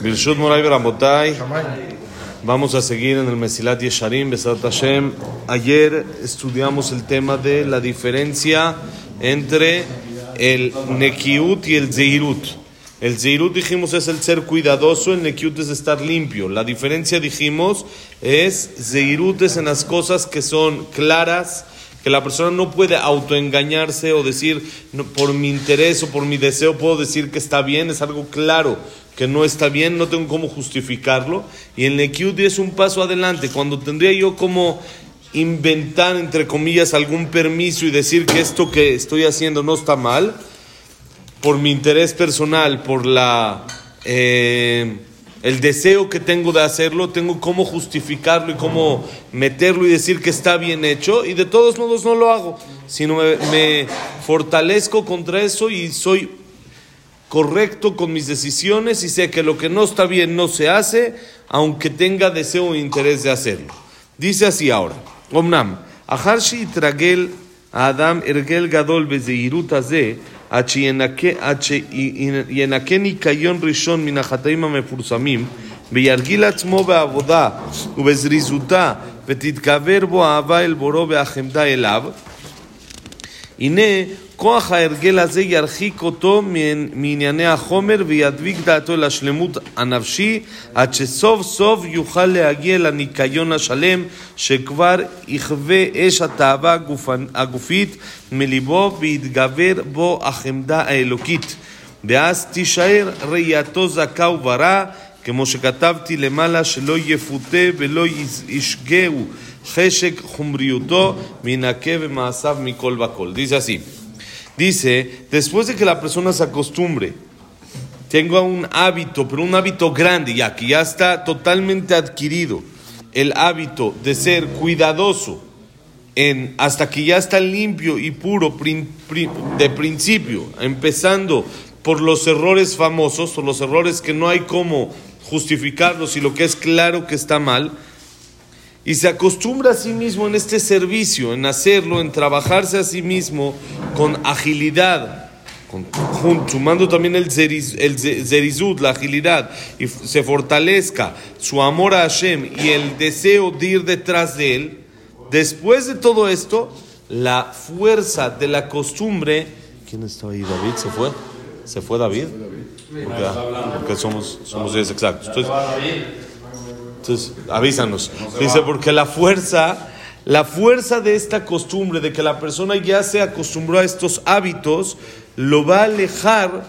Birshut Moray Bramotay. Vamos a seguir en el Mesilat Yesharim, Besat Hashem. Ayer estudiamos el tema de la diferencia entre el Nekiut y el Zeirut. El Zeirut dijimos es el ser cuidadoso, el Nekiut es estar limpio. La diferencia dijimos es Zeirut es en las cosas que son claras, que la persona no puede autoengañarse o decir por mi interés o por mi deseo puedo decir que está bien, es algo claro que no está bien, no tengo cómo justificarlo. Y el Nekiut es un paso adelante, cuando tendría yo como inventar, entre comillas, algún permiso y decir que esto que estoy haciendo no está mal, por mi interés personal, por la, eh, el deseo que tengo de hacerlo, tengo cómo justificarlo y cómo meterlo y decir que está bien hecho, y de todos modos no lo hago, sino me, fortalezco contra eso y soy correcto con mis decisiones y sé que lo que no está bien no se hace, aunque tenga deseo e interés de hacerlo. Dice así ahora, Omnam, Aharshi Tragel Adam Ergel Gadol Bezeirut עד שינקה, עד שינקה ניקיון ראשון מן החטאים המפורסמים, וירגיל עצמו בעבודה ובזריזותה, ותתגבר בו אהבה אל בורו והחמדה אליו, הנה כוח ההרגל הזה ירחיק אותו מענייני החומר וידביק דעתו לשלמות הנפשי עד שסוף סוף יוכל להגיע לניקיון השלם שכבר יכווה אש התאווה הגופית מליבו ויתגבר בו החמדה האלוקית. ואז תישאר ראייתו זכה וברא כמו שכתבתי למעלה שלא יפותה ולא ישגהו Heshek Humriuto Minakev Maasav Mikol Bakol. Dice así. Dice, después de que la persona se acostumbre, tenga un hábito, pero un hábito grande, ya que ya está totalmente adquirido el hábito de ser cuidadoso en, hasta que ya está limpio y puro de principio, empezando por los errores famosos, por los errores que no hay cómo justificarlos y lo que es claro que está mal, y se acostumbra a sí mismo en este servicio, en hacerlo, en trabajarse a sí mismo con agilidad, con, sumando también el, zeriz, el zerizud, la agilidad, y se fortalezca su amor a Hashem y el deseo de ir detrás de él, después de todo esto, la fuerza de la costumbre. ¿Quién estaba ahí? ¿David se fue? ¿Se fue David? Porque, porque somos, somos días exactos. Entonces, entonces, avísanos. Dice, porque la fuerza, la fuerza de esta costumbre, de que la persona ya se acostumbró a estos hábitos, lo va a alejar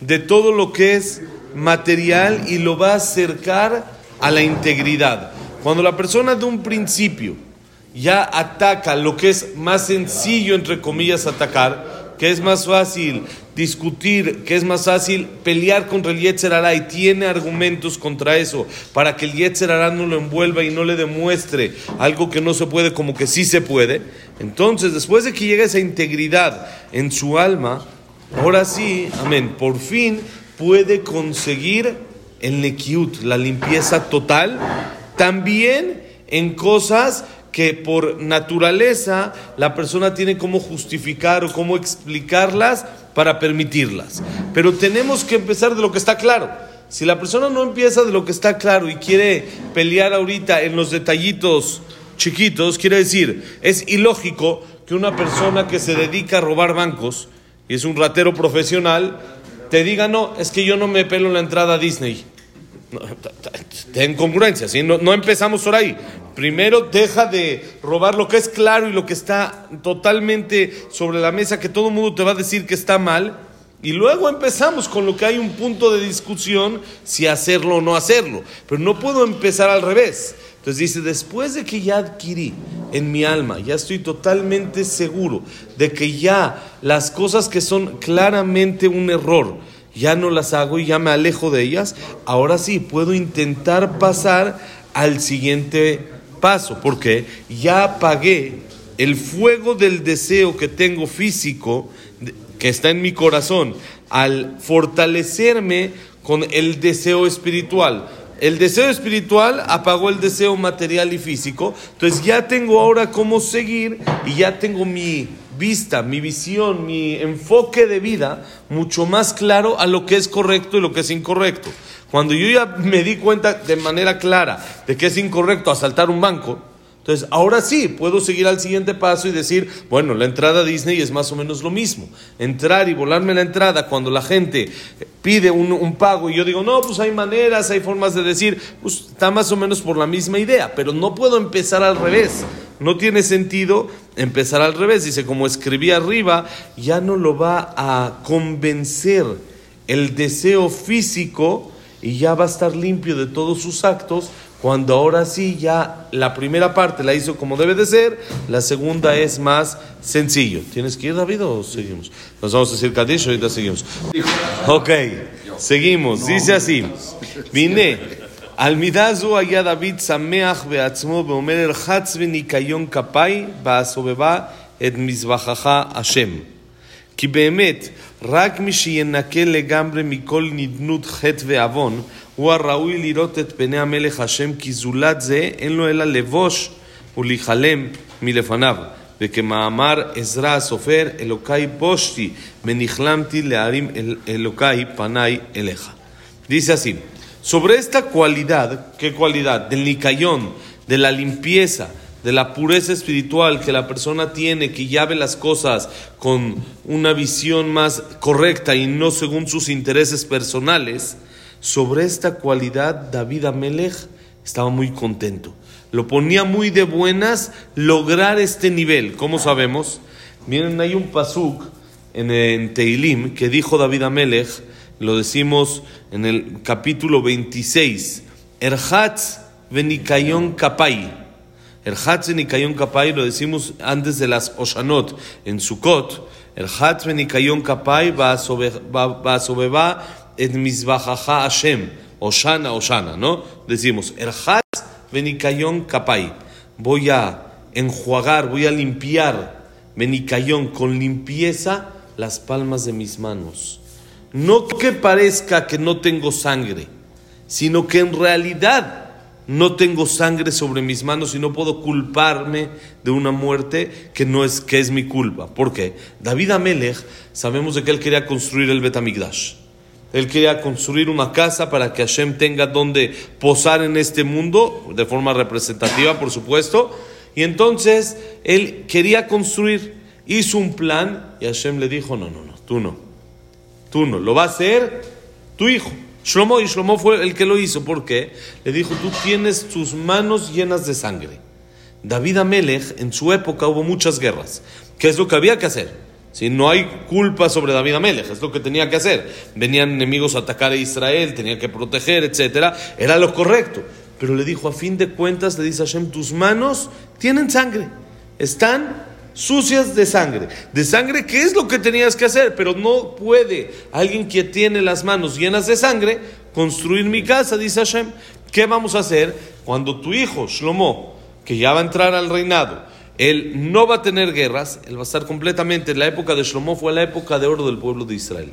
de todo lo que es material y lo va a acercar a la integridad. Cuando la persona de un principio ya ataca lo que es más sencillo, entre comillas, atacar, que es más fácil discutir, que es más fácil pelear contra el Yetzer Hará y tiene argumentos contra eso, para que el Yetzer Hará no lo envuelva y no le demuestre algo que no se puede como que sí se puede. Entonces, después de que llegue esa integridad en su alma, ahora sí, amén, por fin puede conseguir el Nekiut, la limpieza total, también en cosas que por naturaleza la persona tiene cómo justificar o cómo explicarlas para permitirlas. Pero tenemos que empezar de lo que está claro. Si la persona no empieza de lo que está claro y quiere pelear ahorita en los detallitos chiquitos, quiere decir, es ilógico que una persona que se dedica a robar bancos y es un ratero profesional, te diga, no, es que yo no me pelo la entrada a Disney. No, ten congruencia, ¿sí? no, no empezamos por ahí. Primero deja de robar lo que es claro y lo que está totalmente sobre la mesa, que todo el mundo te va a decir que está mal. Y luego empezamos con lo que hay un punto de discusión, si hacerlo o no hacerlo. Pero no puedo empezar al revés. Entonces dice, después de que ya adquirí en mi alma, ya estoy totalmente seguro de que ya las cosas que son claramente un error, ya no las hago y ya me alejo de ellas, ahora sí puedo intentar pasar al siguiente paso, porque ya apagué el fuego del deseo que tengo físico, que está en mi corazón, al fortalecerme con el deseo espiritual. El deseo espiritual apagó el deseo material y físico, entonces ya tengo ahora cómo seguir y ya tengo mi vista, mi visión, mi enfoque de vida mucho más claro a lo que es correcto y lo que es incorrecto. Cuando yo ya me di cuenta de manera clara de que es incorrecto asaltar un banco, entonces ahora sí puedo seguir al siguiente paso y decir, bueno, la entrada a Disney es más o menos lo mismo. Entrar y volarme la entrada cuando la gente pide un, pago y yo digo, no, pues hay maneras, hay formas de decir, pues está más o menos por la misma idea, pero no puedo empezar al revés. No tiene sentido empezar al revés. Dice, como escribí arriba, ya no lo va a convencer el deseo físico y ya va a estar limpio de todos sus actos, cuando ahora sí ya la primera parte la hizo como debe de ser, la segunda es más sencillo. ¿Tienes que ir, David, o seguimos? Nos vamos a decir Kadish, ahorita seguimos. Ok, seguimos. Dice así, vine. על מידה זו היה דוד שמח בעצמו ואומר אלחץ וניקיון כפיי והסובבה את מזבחך השם. כי באמת, רק מי שינקה לגמרי מכל נדנות חטא ועוון, הוא הראוי לראות את פני המלך השם, כי זולת זה אין לו אלא לבוש ולהיכלם מלפניו. וכמאמר עזרא הסופר, אלוקיי בושתי ונכלמתי להרים אל, אלוקיי פניי אליך. Dice así, sobre esta cualidad, ¿qué cualidad? Del nicayón, de la pureza espiritual que la persona tiene, que ya ve las cosas con una visión más correcta y no según sus intereses personales, sobre esta cualidad David Amelech estaba muy contento. Lo ponía muy de buenas lograr este nivel. ¿Cómo sabemos? Miren, hay un pasuk en, Teilim que dijo David Amelech, lo decimos en el capítulo 26, Erhatz venikayon kapai. Erhatz venikayon kapai lo decimos antes de las Oshanot en Sukkot. Erhatz venikayon kapai va a et misbajaja Hashem, Oshana, Oshana, ¿no? Decimos, el Hatz venikayon kapai. Voy a enjuagar, voy a limpiar, venikayon, con limpieza, las palmas de mis manos. No que parezca que no tengo sangre, sino que en realidad no tengo sangre sobre mis manos y no puedo culparme de una muerte que no es que es mi culpa. ¿Por qué? David Amelech, sabemos de que él quería construir el Betamigdash. Él quería construir una casa para que Hashem tenga donde posar en este mundo, de forma representativa, por supuesto. Y entonces él quería construir, hizo un plan y Hashem le dijo, no, no, no, tú no, tú no, lo va a hacer tu hijo. Shlomo y Shlomo fue el que lo hizo, ¿por qué? Le dijo, tú tienes tus manos llenas de sangre. David Amelech, en su época hubo muchas guerras. ¿Qué es lo que había que hacer? Si No hay culpa sobre David Amelech, es lo que tenía que hacer. Venían enemigos a atacar a Israel, tenía que proteger, etc. Era lo correcto. Pero le dijo, a fin de cuentas, le dice Hashem, tus manos tienen sangre, están sucias de sangre. De sangre, ¿qué es lo que tenías que hacer? Pero no puede alguien que tiene las manos llenas de sangre construir mi casa, dice Hashem. ¿Qué vamos a hacer cuando tu hijo, Shlomo, que ya va a entrar al reinado, él no va a tener guerras, él va a estar completamente, la época de Shlomo fue la época de oro del pueblo de Israel.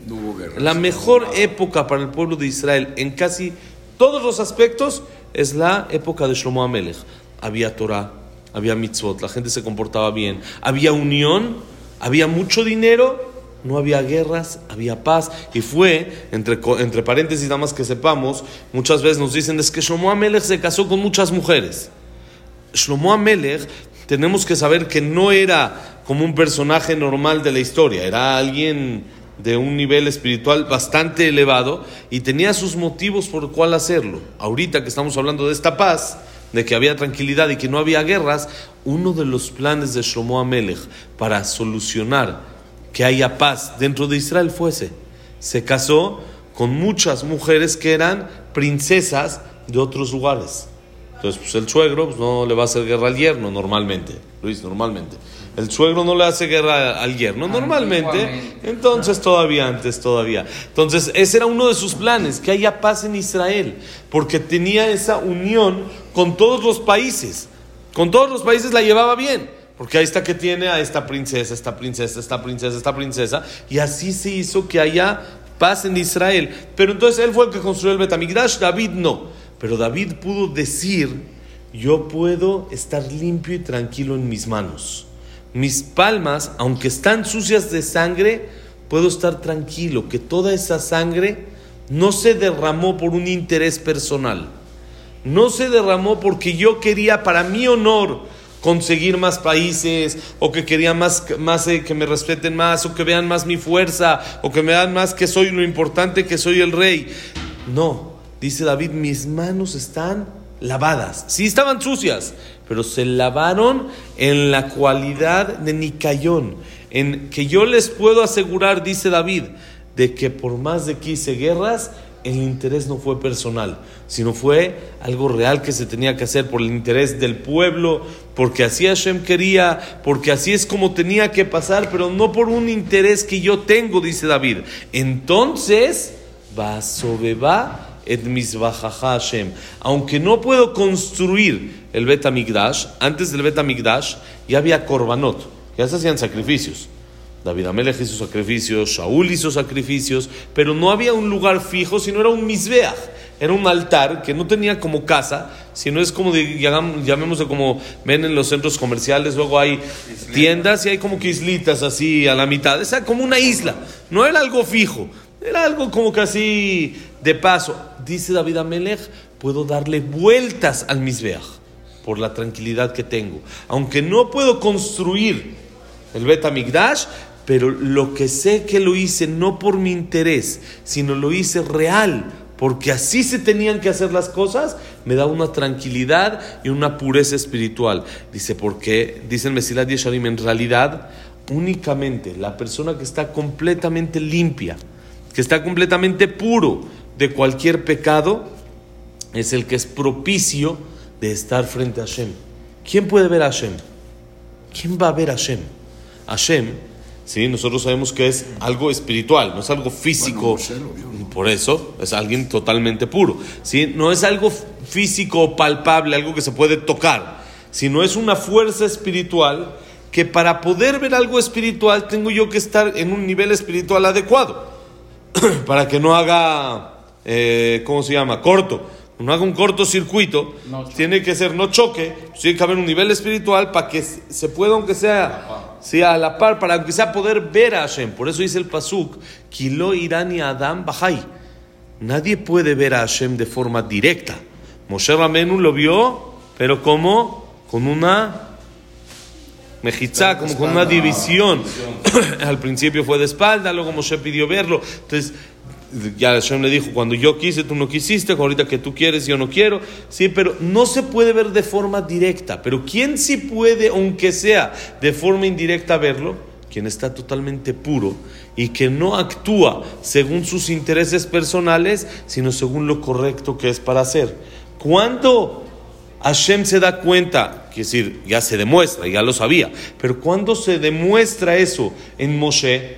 la mejor época para el pueblo de Israel en casi todos los aspectos es la época de Shlomo Amelech. Había Torah, había mitzvot, la gente se comportaba bien, había unión, había mucho dinero, no había guerras, había paz. Y fue, entre, entre paréntesis, nada más que sepamos, muchas veces nos dicen es que Shlomo Amelech se casó con muchas mujeres. Shlomo Amelech tenemos que saber que no era como un personaje normal de la historia, era alguien de un nivel espiritual bastante elevado y tenía sus motivos por cuál hacerlo. Ahorita que estamos hablando de esta paz, de que había tranquilidad y que no había guerras, uno de los planes de Shlomo Amelech para solucionar que haya paz dentro de Israel fuese, se casó con muchas mujeres que eran princesas de otros lugares. Entonces, pues el suegro pues, no le va a hacer guerra al yerno normalmente, Luis, normalmente. El suegro no le hace guerra al yerno normalmente, entonces todavía antes, todavía. Entonces, ese era uno de sus planes, que haya paz en Israel, porque tenía esa unión con todos los países. Con todos los países la llevaba bien. Porque ahí está que tiene a esta princesa, esta princesa, esta princesa, esta princesa. Y así se hizo que haya paz en Israel. Pero entonces él fue el que construyó el Betamigdash, David no. Pero David pudo decir, yo puedo estar limpio y tranquilo en mis manos. Mis palmas, aunque están sucias de sangre, puedo estar tranquilo, que toda esa sangre no se derramó por un interés personal. No se derramó porque yo quería para mi honor conseguir más países o que quería más, eh, que me respeten más o que vean más mi fuerza o que me vean más que soy lo importante que soy el rey. No, dice David, mis manos están lavadas. Sí estaban sucias, pero se lavaron en la cualidad de Nicayón, en que yo les puedo asegurar, dice David, de que por más de que hice guerras, el interés no fue personal, sino fue algo real que se tenía que hacer por el interés del pueblo, porque así Hashem quería, porque así es como tenía que pasar, pero no por un interés que yo tengo, dice David. Entonces, va et Hashem. Aunque no puedo construir el Bet antes del Bet ya había korbanot, ya se hacían sacrificios. David Amelech hizo sacrificios, Shaul hizo sacrificios, pero no había un lugar fijo, sino era un misbeach. Era un altar que no tenía como casa, sino es como, de, llamémoslo como ven en los centros comerciales, luego hay tiendas y hay como que islitas así a la mitad, es como una isla, no era algo fijo, era algo como que así de paso. Dice David Amelech, puedo darle vueltas al misbeach por la tranquilidad que tengo. Aunque no puedo construir el Bet pero lo que sé que lo hice no por mi interés, sino lo hice real, porque así se tenían que hacer las cosas, me da una tranquilidad y una pureza espiritual. Dice, porque, dice el Mesilat Yesharim, en realidad, únicamente la persona que está completamente limpia, que está completamente puro de cualquier pecado, es el que es propicio de estar frente a Hashem. ¿Quién puede ver a Hashem? ¿Quién va a ver a Hashem? Hashem ¿sí? Nosotros sabemos que es algo espiritual, no es algo físico. por eso es alguien totalmente puro. ¿sí? No es algo físico palpable, algo que se puede tocar, sino es una fuerza espiritual que para poder ver algo espiritual tengo yo que estar en un nivel espiritual adecuado, para que no haga, eh, ¿cómo se llama? Corto. No haga un cortocircuito, tiene que ser no choque, tiene que haber un nivel espiritual para que se pueda, aunque sea Sí, a la par, para que sea poder ver a Hashem. Por eso dice el Pasuk, Kilo Irani Adam Bajai. Nadie puede ver a Hashem de forma directa. Moshe Ramenu lo vio, pero como con una mejizá, como con una división. Al principio fue de espalda, luego Moshe pidió verlo. Entonces, ya Hashem le dijo, cuando yo quise, tú no quisiste, ahorita que tú quieres, yo no quiero. Sí, pero no se puede ver de forma directa. Pero ¿quién sí puede, aunque sea de forma indirecta, verlo? Quien está totalmente puro y que no actúa según sus intereses personales, sino según lo correcto que es para hacer. Cuando Hashem se da cuenta, es decir, ya se demuestra, ya lo sabía, pero cuando se demuestra eso en Moshe,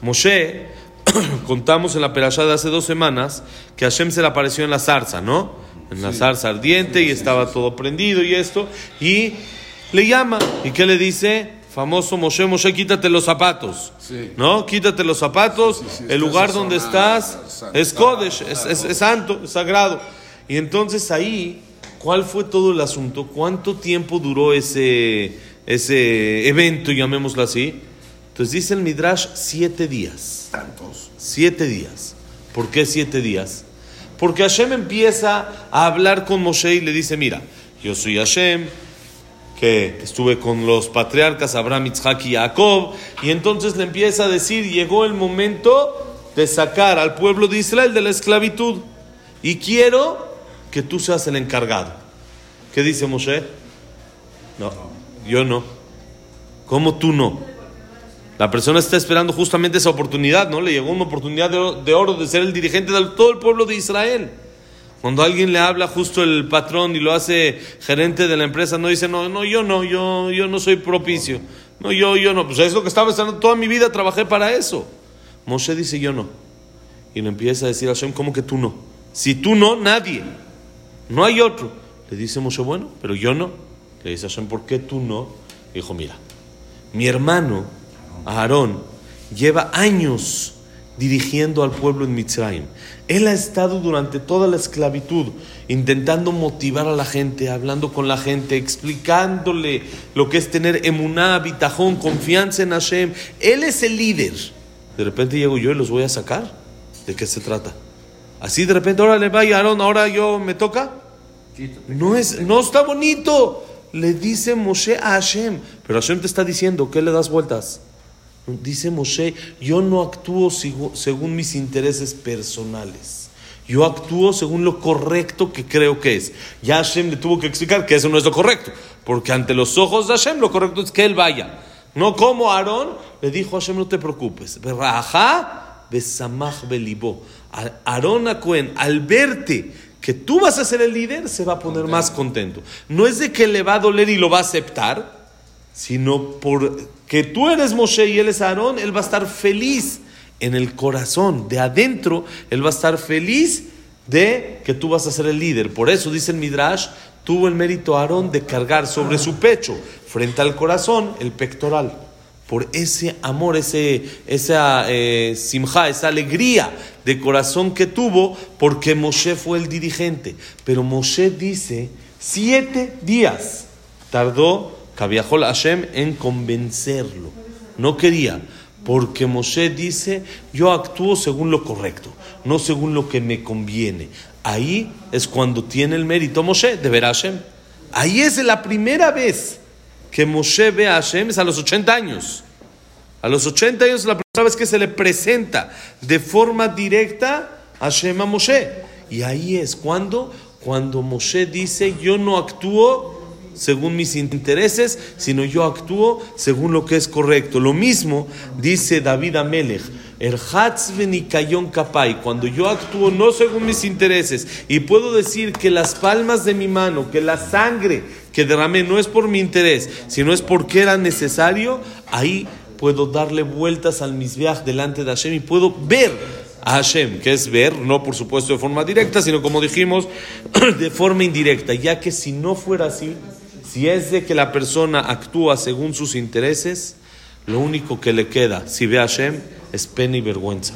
Moshe contamos en la perashá de hace dos semanas que Hashem se le apareció en la zarza, ¿no? En la zarza ardiente y estaba todo prendido y esto. Y le llama. ¿Y qué le dice? Famoso Moshe, Moshe, quítate los zapatos. ¿No? Quítate los zapatos. El lugar donde estás es Kodesh, es, santo, es sagrado. Y entonces ahí, ¿cuál fue todo el asunto? ¿Cuánto tiempo duró ese, ese evento, llamémoslo así? Entonces dice el Midrash siete días. Tantos. Siete días. ¿Por qué siete días? Porque Hashem empieza a hablar con Moshe y le dice, mira, yo soy Hashem, que estuve con los patriarcas Abraham, Isaac y Jacob, y entonces le empieza a decir, llegó el momento de sacar al pueblo de Israel de la esclavitud, y quiero que tú seas el encargado. ¿Qué dice Moshe? No, yo no. ¿Cómo tú no? La persona está esperando justamente esa oportunidad, ¿no? Le llegó una oportunidad de oro de ser el dirigente de todo el pueblo de Israel. Cuando alguien le habla justo el patrón y lo hace gerente de la empresa, no dice, no, no, yo no, yo, yo no soy propicio. No, yo, yo no. Pues es lo que estaba esperando toda mi vida, trabajé para eso. Moshe dice, yo no. Y le empieza a decir a Hashem, ¿cómo que tú no? Si tú no, nadie. No hay otro. Le dice Moshe, bueno, pero yo no. Le dice Hashem, ¿por qué tú no? dijo, mira, mi hermano Aarón, lleva años dirigiendo al pueblo en Mitzrayim. Él ha estado durante toda la esclavitud intentando motivar a la gente, hablando con la gente, explicándole lo que es tener emuná, bitajón, confianza en Hashem. Él es el líder. De repente llego yo y los voy a sacar. ¿De qué se trata? Así de repente, ahora le vaya Aarón, ahora yo me toca. No, es, no está bonito. Le dice Moshe a Hashem. Pero Hashem te está diciendo, ¿qué le das vueltas? Dice Moshe, yo no actúo según mis intereses personales. Yo actúo según lo correcto que creo que es. Ya Hashem le tuvo que explicar que eso no es lo correcto. Porque ante los ojos de Hashem lo correcto es que él vaya. No como Aarón le dijo a Hashem, no te preocupes. besamach belibó. Aarón a al verte que tú vas a ser el líder, se va a poner más contento. No es de que le va a doler y lo va a aceptar, sino porque tú eres Moshe y él es Aarón, él va a estar feliz en el corazón, de adentro, él va a estar feliz de que tú vas a ser el líder. Por eso dice el Midrash, tuvo el mérito Aarón de cargar sobre su pecho, frente al corazón, el pectoral por ese amor, ese, esa eh, simja, esa alegría de corazón que tuvo, porque Moshe fue el dirigente. Pero Moshe dice, siete días tardó Kaviahol Hashem en convencerlo. No quería, porque Moshe dice, yo actúo según lo correcto, no según lo que me conviene. Ahí es cuando tiene el mérito Moshe de ver Hashem. Ahí es la primera vez que Moshe ve a Hashem es a los 80 años. A los 80 años la primera vez que se le presenta de forma directa a Hashem a Moshe. Y ahí es cuando, cuando Moshe dice, yo no actúo según mis intereses, sino yo actúo según lo que es correcto. Lo mismo dice David Amelech. El y Kapai, cuando yo actúo no según mis intereses y puedo decir que las palmas de mi mano, que la sangre que derramé no es por mi interés, sino es porque era necesario, ahí puedo darle vueltas al misbeach delante de Hashem y puedo ver a Hashem, que es ver, no por supuesto de forma directa, sino como dijimos, de forma indirecta, ya que si no fuera así, si es de que la persona actúa según sus intereses, lo único que le queda, si ve a Hashem, es pena y vergüenza.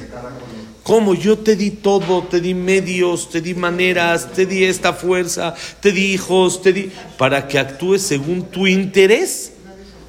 Como yo te di todo, te di medios, te di maneras, te di esta fuerza, te di hijos, te di para que actúes según tu interés.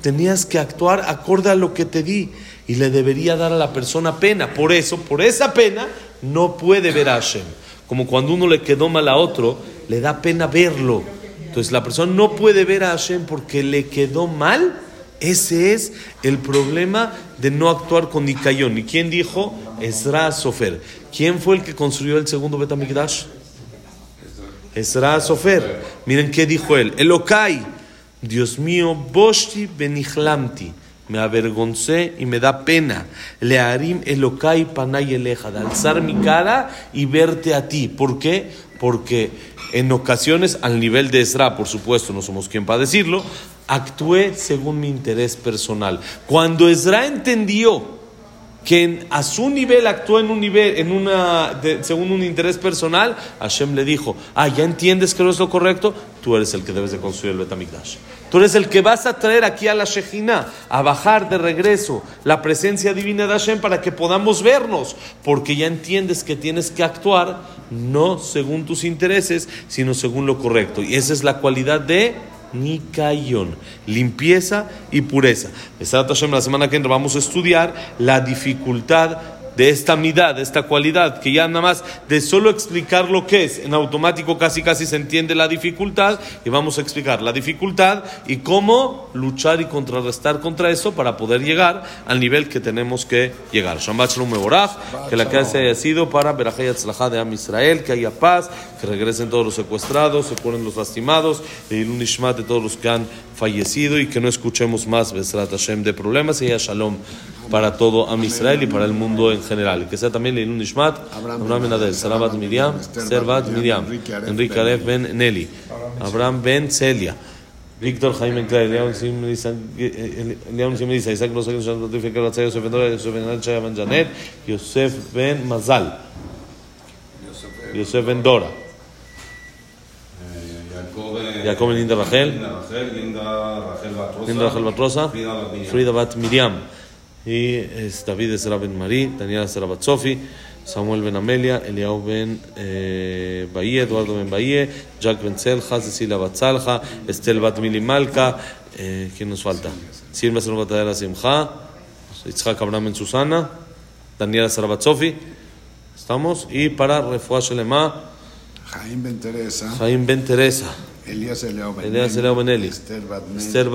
Tenías que actuar acorde a lo que te di y le debería dar a la persona pena. Por eso, por esa pena, no puede ver a Hashem. Como cuando uno le quedó mal a otro, le da pena verlo. Entonces la persona no puede ver a Hashem porque le quedó mal ese es el problema de no actuar con Nikayón. ¿Y quién dijo? Ezra Sofer. ¿Quién fue el que construyó el segundo Betamigdash? Ezra Sofer. Miren qué dijo él. Elokai, Dios mío, Boshti Benichlamti. Me avergoncé y me da pena. Le harim Elokai Panay Eleja. De alzar mi cara y verte a ti. ¿Por qué? Porque en ocasiones, al nivel de Ezra, por supuesto, no somos quien para decirlo, actué según mi interés personal. Cuando Ezra entendió que a su nivel actuó en un nivel, en una, según un interés personal, Hashem le dijo, ah, ya entiendes que no es lo correcto, tú eres el que debes de construir el Betamigdash. Tú eres el que vas a traer aquí a la Shejina, a bajar de regreso la presencia divina de Hashem para que podamos vernos, porque ya entiendes que tienes que actuar no según tus intereses, sino según lo correcto. Y esa es la cualidad de Nikayón, limpieza y pureza. La semana que entra vamos a estudiar la dificultad de esta midad, de esta cualidad, que ya nada más de solo explicar lo que es, en automático casi casi se entiende la dificultad, y vamos a explicar la dificultad y cómo luchar y contrarrestar contra eso para poder llegar al nivel que tenemos que llegar. Shabbat Shalom que la clase haya sido para Berajay Atzlajá de Am Israel, que haya paz, que regresen todos los secuestrados, se ponen los lastimados, y el Unishmat de todos los que han fallecido y que no escuchemos más Besrat Hashem de problemas y haya Shalom para todo Am Israel y para el mundo en general. Que sea también Leilun Nishmat, Abraham Ben Adel, Sarabat Miriam, Servat Miriam, Enrique Alef Ben Nelly, Abraham Ben Celia. Víctor Jaime Clay, León Simediza, Isaac Carlos Yosef Ben Janet, Yosef Ben Mazal, Yosef Ben Dora. Jacob Ben Linda Rachel, Linda Rachel Batrosa, Frida Bat Miriam. Y es David Esra Ben Marí, Daniela Esra Sofi, Samuel Ben Amelia, Eliao Ben eh, Bahía, Eduardo Ben Bahía, Jack Ben Selja, Cecilia Batzalja, Estel Bat Milimalka, eh, ¿quién nos falta? Silva Esra Batadera Simja, Itzhak Abraham Ben Susana, Daniela Esra Sofi, ¿Estamos? Y para Refuah Shelema, Jaime Ben Teresa, Jaime Ben Teresa, Elías Ben Elías Eleo Benelli, Esther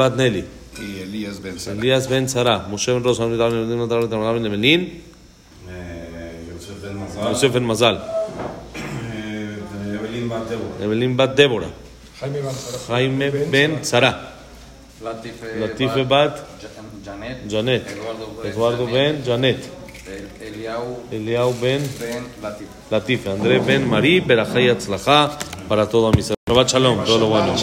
y Elías Ben Sara. Elías Ben Sara. Moshe Ben Rosa, Lemelín. Eh, Yosef Ben Mazal. Eh, Evelyn Bat Débora. Jaime Ben Sara. Latife Bat Janet. Eduardo Ben Janet. Eliau Ben Latife. André Ben Marí. Berajay Atzlaja. Para todo mi Shabbat Shalom. Todo lo bueno.